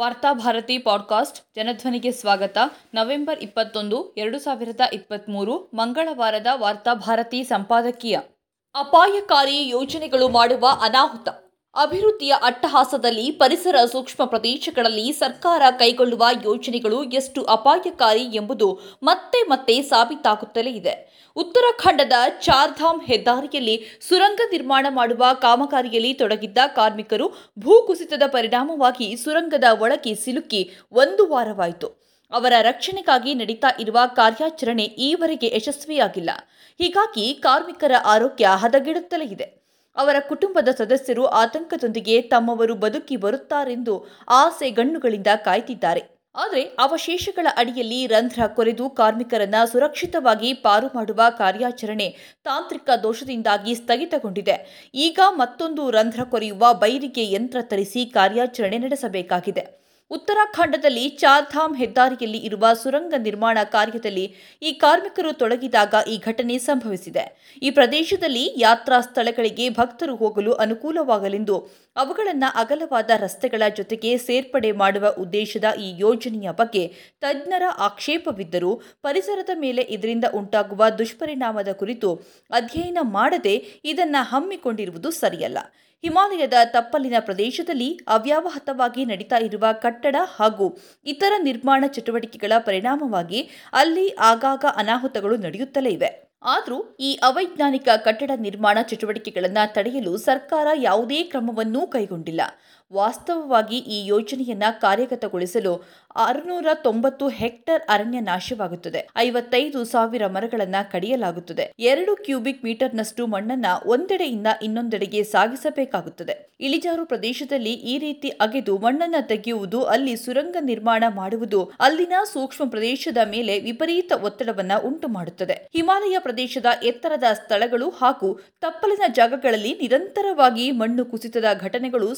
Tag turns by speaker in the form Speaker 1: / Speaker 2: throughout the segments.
Speaker 1: Varthabharati podcast ಜನಧ್ವನಿಗೆ ಸ್ವಾಗತ. November ಇಪ್ಪತ್ತೊಂದು, ಎರಡು ಸಾವಿರದ ಇಪ್ಪತ್ತ್ಮೂರು ಮಂಗಳವಾರದ ವಾರ್ತಾಭಾರತಿ ಸಂಪಾದಕೀಯ. ಅಪಾಯಕಾರಿ ಯೋಜನೆಗಳು ಮಾಡುವ ಅನಾಹುತ. ಅಭಿವೃದ್ಧಿಯ ಅಟ್ಟಹಾಸದಲ್ಲಿ ಪರಿಸರ ಸೂಕ್ಷ್ಮ ಪ್ರದೇಶಗಳಲ್ಲಿ ಸರ್ಕಾರ ಕೈಗೊಳ್ಳುವ ಯೋಜನೆಗಳು ಎಷ್ಟು ಅಪಾಯಕಾರಿ ಎಂಬುದು ಮತ್ತೆ ಮತ್ತೆ ಸಾಬೀತಾಗುತ್ತಲೇ ಇದೆ. ಉತ್ತರಾಖಂಡದ ಚಾರ್ಧಾಮ್ ಹೆದ್ದಾರಿಯಲ್ಲಿ ಸುರಂಗ ನಿರ್ಮಾಣ ಮಾಡುವ ಕಾಮಗಾರಿಯಲ್ಲಿ ತೊಡಗಿದ್ದ ಕಾರ್ಮಿಕರು ಭೂಕುಸಿತದ ಪರಿಣಾಮವಾಗಿ ಸುರಂಗದ ಒಳಗೆ ಸಿಲುಕಿ ಒಂದು ವಾರವಾಯಿತು. ಅವರ ರಕ್ಷಣೆಗಾಗಿ ನಡೀತಾ ಇರುವ ಕಾರ್ಯಾಚರಣೆ ಈವರೆಗೆ ಯಶಸ್ವಿಯಾಗಿಲ್ಲ. ಹೀಗಾಗಿ ಕಾರ್ಮಿಕರ ಆರೋಗ್ಯ ಹದಗೆಡುತ್ತಲೇ ಇದೆ. ಅವರ ಕುಟುಂಬದ ಸದಸ್ಯರು ಆತಂಕದೊಂದಿಗೆ ತಮ್ಮವರು ಬದುಕಿ ಬರುತ್ತಾರೆಂದು ಆಸೆ ಗಣ್ಣುಗಳಿಂದ ಕಾಯ್ತಿದ್ದಾರೆ. ಆದರೆ ಅವಶೇಷಗಳ ಅಡಿಯಲ್ಲಿ ರಂಧ್ರ ಕೊರೆದು ಕಾರ್ಮಿಕರನ್ನ ಸುರಕ್ಷಿತವಾಗಿ ಪಾರು ಮಾಡುವ ಕಾರ್ಯಾಚರಣೆ ತಾಂತ್ರಿಕ ದೋಷದಿಂದಾಗಿ ಸ್ಥಗಿತಗೊಂಡಿದೆ. ಈಗ ಮತ್ತೊಂದು ರಂಧ್ರ ಕೊರೆಯುವ ಬೈರಿಗೆ ಯಂತ್ರ ತರಿಸಿ ಕಾರ್ಯಾಚರಣೆ ನಡೆಸಬೇಕಾಗಿದೆ. ಉತ್ತರಾಖಂಡದಲ್ಲಿ ಚಾರ್ಧಾಮ್ ಹೆದ್ದಾರಿಯಲ್ಲಿ ಇರುವ ಸುರಂಗ ನಿರ್ಮಾಣ ಕಾರ್ಯದಲ್ಲಿ ಈ ಕಾರ್ಮಿಕರು ತೊಡಗಿದಾಗ ಈ ಘಟನೆ ಸಂಭವಿಸಿದೆ. ಈ ಪ್ರದೇಶದಲ್ಲಿ ಯಾತ್ರಾ ಸ್ಥಳಗಳಿಗೆ ಭಕ್ತರು ಹೋಗಲು ಅನುಕೂಲವಾಗಲೆಂದು ಅವುಗಳನ್ನು ಅಗಲವಾದ ರಸ್ತೆಗಳ ಜೊತೆಗೆ ಸೇರ್ಪಡೆ ಮಾಡುವ ಉದ್ದೇಶದ ಈ ಯೋಜನೆಯ ಬಗ್ಗೆ ತಜ್ಞರ ಆಕ್ಷೇಪವಿದ್ದರೂ ಪರಿಸರದ ಮೇಲೆ ಇದರಿಂದ ಉಂಟಾಗುವ ದುಷ್ಪರಿಣಾಮದ ಕುರಿತು ಅಧ್ಯಯನ ಮಾಡದೆ ಇದನ್ನು ಹಮ್ಮಿಕೊಂಡಿರುವುದು ಸರಿಯಲ್ಲ. ಹಿಮಾಲಯದ ತಪ್ಪಲಿನ ಪ್ರದೇಶದಲ್ಲಿ ಅವ್ಯಾವಹತವಾಗಿ ನಡೀತಾ ಇರುವ ಕಟ್ಟಡ ಹಾಗೂ ಇತರ ನಿರ್ಮಾಣ ಚಟುವಟಿಕೆಗಳ ಪರಿಣಾಮವಾಗಿ ಅಲ್ಲಿ ಆಗಾಗ ಅನಾಹುತಗಳು ನಡೆಯುತ್ತಲೇ ಇವೆ. ಆದರೂ ಈ ಅವೈಜ್ಞಾನಿಕ ಕಟ್ಟಡ ನಿರ್ಮಾಣ ಚಟುವಟಿಕೆಗಳನ್ನು ತಡೆಯಲು ಸರ್ಕಾರ ಯಾವುದೇ ಕ್ರಮವನ್ನೂ ಕೈಗೊಂಡಿಲ್ಲ. ವಾಸ್ತವವಾಗಿ ಈ ಯೋಜನೆಯನ್ನ ಕಾರ್ಯಗತಗೊಳಿಸಲು ಆರುನೂರ ತೊಂಬತ್ತು ಹೆಕ್ಟರ್ ಅರಣ್ಯ ನಾಶವಾಗುತ್ತದೆ. ಐವತ್ತೈದು ಸಾವಿರ ಮರಗಳನ್ನ ಕಡಿಯಲಾಗುತ್ತದೆ. ಎರಡು ಕ್ಯೂಬಿಕ್ ಮೀಟರ್ನಷ್ಟು ಮಣ್ಣನ್ನ ಒಂದೆಡೆಯಿಂದ ಇನ್ನೊಂದೆಡೆಗೆ ಸಾಗಿಸಬೇಕಾಗುತ್ತದೆ. ಇಳಿಜಾರು ಪ್ರದೇಶದಲ್ಲಿ ಈ ರೀತಿ ಅಗೆದು ಮಣ್ಣನ್ನ ತೆಗೆಯುವುದು, ಅಲ್ಲಿ ಸುರಂಗ ನಿರ್ಮಾಣ ಮಾಡುವುದು ಅಲ್ಲಿನ ಸೂಕ್ಷ್ಮ ಪ್ರದೇಶದ ಮೇಲೆ ವಿಪರೀತ ಒತ್ತಡವನ್ನ ಉಂಟು ಮಾಡುತ್ತದೆ ಹಿಮಾಲಯ ಪ್ರದೇಶದ ಎತ್ತರದ ಸ್ಥಳಗಳು ಹಾಗೂ ತಪ್ಪಲಿನ ಜಾಗಗಳಲ್ಲಿ ನಿರಂತರವಾಗಿ ಮಣ್ಣು ಕುಸಿತದ ಘಟನೆಗಳು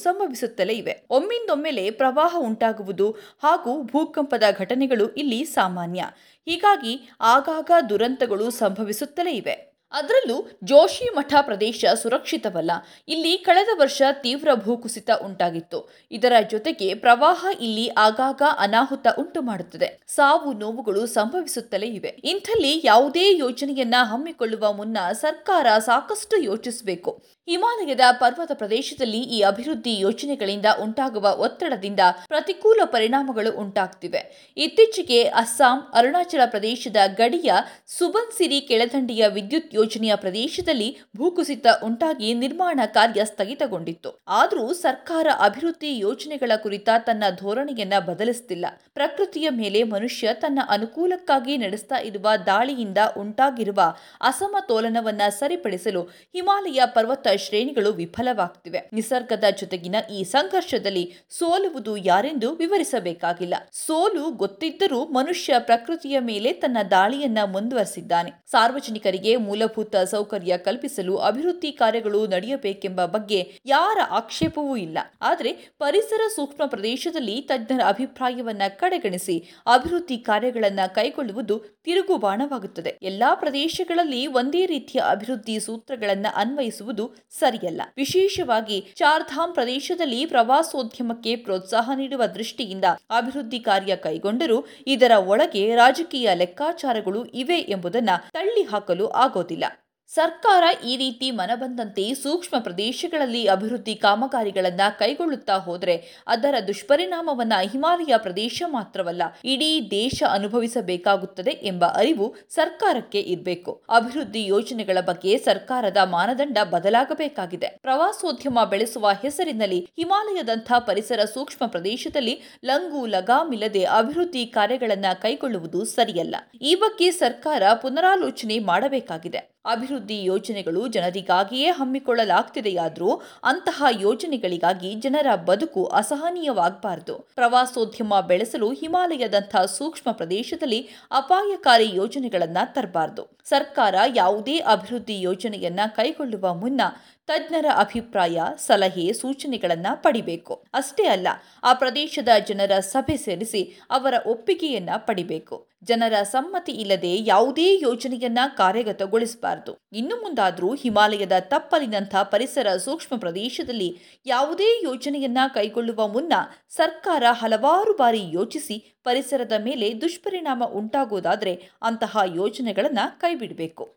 Speaker 1: ಸಂಭವಿಸುತ್ತಲೇ ಇವೆ. ಒಮ್ಮಿಂದೊಮ್ಮೆಲೆ ಪ್ರವಾಹ ಉಂಟಾಗುವುದು ಹಾಗೂ ಭೂಕಂಪದ ಘಟನೆಗಳು ಇಲ್ಲಿ ಸಾಮಾನ್ಯ. ಹೀಗಾಗಿ ಆಗಾಗ ದುರಂತಗಳು ಸಂಭವಿಸುತ್ತಲೇ ಇವೆ. ಅದರಲ್ಲೂ ಜೋಶಿ ಮಠ ಪ್ರದೇಶ ಸುರಕ್ಷಿತವಲ್ಲ. ಇಲ್ಲಿ ಕಳೆದ ವರ್ಷ ತೀವ್ರ ಭೂಕುಸಿತ ಉಂಟಾಗಿತ್ತು. ಇದರ ಜೊತೆಗೆ ಪ್ರವಾಹ ಇಲ್ಲಿ ಆಗಾಗ ಅನಾಹುತ ಉಂಟು ಮಾಡುತ್ತದೆ. ಸಾವು ನೋವುಗಳು ಸಂಭವಿಸುತ್ತಲೇ ಇವೆ. ಇಂಥಲ್ಲಿ ಯಾವುದೇ ಯೋಜನೆಯನ್ನ ಹಮ್ಮಿಕೊಳ್ಳುವ ಮುನ್ನ ಸರ್ಕಾರ ಸಾಕಷ್ಟು ಯೋಚಿಸಬೇಕು. ಹಿಮಾಲಯದ ಪರ್ವತ ಪ್ರದೇಶದಲ್ಲಿ ಈ ಅಭಿವೃದ್ಧಿ ಯೋಜನೆಗಳಿಂದ ಉಂಟಾಗುವ ಒತ್ತಡದಿಂದ ಪ್ರತಿಕೂಲ ಪರಿಣಾಮಗಳು ಉಂಟಾಗ್ತಿವೆ. ಇತ್ತೀಚೆಗೆ ಅಸ್ಸಾಂ, ಅರುಣಾಚಲ ಪ್ರದೇಶದ ಗಡಿಯ ಸುಬನ್ಸಿರಿ ಕೆಳದಂಡಿಯ ವಿದ್ಯುತ್ ಯೋಜನೆಯ ಪ್ರದೇಶದಲ್ಲಿ ಭೂಕುಸಿತ ಉಂಟಾಗಿ ನಿರ್ಮಾಣ ಕಾರ್ಯ ಸ್ಥಗಿತಗೊಂಡಿತ್ತು. ಆದರೂ ಸರ್ಕಾರ ಅಭಿವೃದ್ಧಿ ಯೋಜನೆಗಳ ಕುರಿತ ತನ್ನ ಧೋರಣೆಯನ್ನ ಬದಲಿಸುತ್ತಿಲ್ಲ ಪ್ರಕೃತಿಯ ಮೇಲೆ ಮನುಷ್ಯ ತನ್ನ ಅನುಕೂಲಕ್ಕಾಗಿ ನಡೆಸ್ತಾ ಇರುವ ದಾಳಿಯಿಂದ ಉಂಟಾಗಿರುವ ಅಸಮತೋಲನವನ್ನ ಸರಿಪಡಿಸಲು ಹಿಮಾಲಯ ಪರ್ವತ ಶ್ರೇಣಿಗಳು ವಿಫಲವಾಗ್ತಿವೆ. ನಿಸರ್ಗದ ಜೊತೆಗಿನ ಈ ಸಂಘರ್ಷದಲ್ಲಿ ಸೋಲುವುದು ಯಾರೆಂದು ವಿವರಿಸಬೇಕಾಗಿಲ್ಲ. ಸೋಲು ಗೊತ್ತಿದ್ದರೂ ಮನುಷ್ಯ ಪ್ರಕೃತಿಯ ಮೇಲೆ ತನ್ನ ದಾಳಿಯನ್ನ ಮುಂದುವರೆಸಿದ್ದಾನೆ. ಸಾರ್ವಜನಿಕರಿಗೆ ಮೂಲಭೂತ ಸೌಕರ್ಯ ಕಲ್ಪಿಸಲು ಅಭಿವೃದ್ಧಿ ಕಾರ್ಯಗಳು ನಡೆಯಬೇಕೆಂಬ ಬಗ್ಗೆ ಯಾರ ಆಕ್ಷೇಪವೂ ಇಲ್ಲ. ಆದರೆ ಪರಿಸರ ಸೂಕ್ಷ್ಮ ಪ್ರದೇಶದಲ್ಲಿ ತಜ್ಞರ ಅಭಿಪ್ರಾಯವನ್ನ ಕಡೆಗಣಿಸಿ ಅಭಿವೃದ್ಧಿ ಕಾರ್ಯಗಳನ್ನ ಕೈಗೊಳ್ಳುವುದು ತಿರುಗುಬಾಣವಾಗುತ್ತದೆ. ಎಲ್ಲಾ ಪ್ರದೇಶಗಳಲ್ಲಿ ಒಂದೇ ರೀತಿಯ ಅಭಿವೃದ್ಧಿ ಸೂತ್ರಗಳನ್ನು ಅನ್ವಯಿಸುವುದು ಸರಿಯಲ್ಲ. ವಿಶೇಷವಾಗಿ ಚಾರ್ಧಾಮ್ ಪ್ರದೇಶದಲ್ಲಿ ಪ್ರವಾಸೋದ್ಯಮಕ್ಕೆ ಪ್ರೋತ್ಸಾಹ ನೀಡುವ ದೃಷ್ಟಿಯಿಂದ ಅಭಿವೃದ್ಧಿ ಕಾರ್ಯ ಕೈಗೊಂಡರೂ ಇದರ ಒಳಗೆ ರಾಜಕೀಯ ಲೆಕ್ಕಾಚಾರಗಳು ಇವೆ ಎಂಬುದನ್ನು ತಳ್ಳಿ ಹಾಕಲು ಆಗೋದಿಲ್ಲ. ಸರ್ಕಾರ ಈ ರೀತಿ ಮನಬಂದಂತೆ ಸೂಕ್ಷ್ಮ ಪ್ರದೇಶಗಳಲ್ಲಿ ಅಭಿವೃದ್ಧಿ ಕಾಮಗಾರಿಗಳನ್ನು ಕೈಗೊಳ್ಳುತ್ತಾ ಹೋದರೆ ಅದರ ದುಷ್ಪರಿಣಾಮವನ್ನು ಹಿಮಾಲಯ ಪ್ರದೇಶ ಮಾತ್ರವಲ್ಲ, ಇಡೀ ದೇಶ ಅನುಭವಿಸಬೇಕಾಗುತ್ತದೆ ಎಂಬ ಅರಿವು ಸರ್ಕಾರಕ್ಕೆ ಇರಬೇಕು. ಅಭಿವೃದ್ಧಿ ಯೋಜನೆಗಳ ಬಗ್ಗೆ ಸರ್ಕಾರದ ಮಾನದಂಡ ಬದಲಾಗಬೇಕಾಗಿದೆ. ಪ್ರವಾಸೋದ್ಯಮ ಬೆಳೆಸುವ ಹೆಸರಿನಲ್ಲಿ ಹಿಮಾಲಯದಂಥ ಪರಿಸರ ಸೂಕ್ಷ್ಮ ಪ್ರದೇಶದಲ್ಲಿ ಲಂಗು ಲಗಾಮಿಲ್ಲದೆ ಅಭಿವೃದ್ಧಿ ಕಾರ್ಯಗಳನ್ನು ಕೈಗೊಳ್ಳುವುದು ಸರಿಯಲ್ಲ. ಈ ಬಗ್ಗೆ ಸರ್ಕಾರ ಪುನರಾಲೋಚನೆ ಮಾಡಬೇಕಾಗಿದೆ. ಅಭಿವೃದ್ಧಿ ಯೋಜನೆಗಳು ಜನರಿಗಾಗಿಯೇ ಹಮ್ಮಿಕೊಳ್ಳಲಾಗ್ತಿದೆಯಾದರೂ ಅಂತಹ ಯೋಜನೆಗಳಿಗಾಗಿ ಜನರ ಬದುಕು ಅಸಹನೀಯವಾಗಬಾರದು. ಪ್ರವಾಸೋದ್ಯಮ ಬೆಳೆಸಲು ಹಿಮಾಲಯದಂಥ ಸೂಕ್ಷ್ಮ ಪ್ರದೇಶದಲ್ಲಿ ಅಪಾಯಕಾರಿ ಯೋಜನೆಗಳನ್ನು ತರಬಾರದು. ಸರ್ಕಾರ ಯಾವುದೇ ಅಭಿವೃದ್ಧಿ ಯೋಜನೆಯನ್ನ ಕೈಗೊಳ್ಳುವ ಮುನ್ನ ತಜ್ಞರ ಅಭಿಪ್ರಾಯ, ಸಲಹೆ, ಸೂಚನೆಗಳನ್ನು ಪಡಿಬೇಕು. ಅಷ್ಟೇ ಅಲ್ಲ, ಆ ಪ್ರದೇಶದ ಜನರ ಸಭೆ ಸೇರಿಸಿ ಅವರ ಒಪ್ಪಿಗೆಯನ್ನ ಪಡಿಬೇಕು. ಜನರ ಸಮ್ಮತಿ ಇಲ್ಲದೆ ಯಾವುದೇ ಯೋಜನೆಯನ್ನ ಕಾರ್ಯಗತಗೊಳಿಸಬಾರದು. ಇನ್ನು ಮುಂದಾದರೂ ಹಿಮಾಲಯದ ತಪ್ಪಲಿನಂಥ ಪರಿಸರ ಸೂಕ್ಷ್ಮ ಪ್ರದೇಶದಲ್ಲಿ ಯಾವುದೇ ಯೋಜನೆಯನ್ನ ಕೈಗೊಳ್ಳುವ ಮುನ್ನ ಸರ್ಕಾರ ಹಲವಾರು ಬಾರಿ ಯೋಚಿಸಿ ಪರಿಸರದ ಮೇಲೆ ದುಷ್ಪರಿಣಾಮ ಉಂಟಾಗುವುದಾದರೆ ಅಂತಹ ಯೋಜನೆಗಳನ್ನು ಕೈಬಿಡಬೇಕು.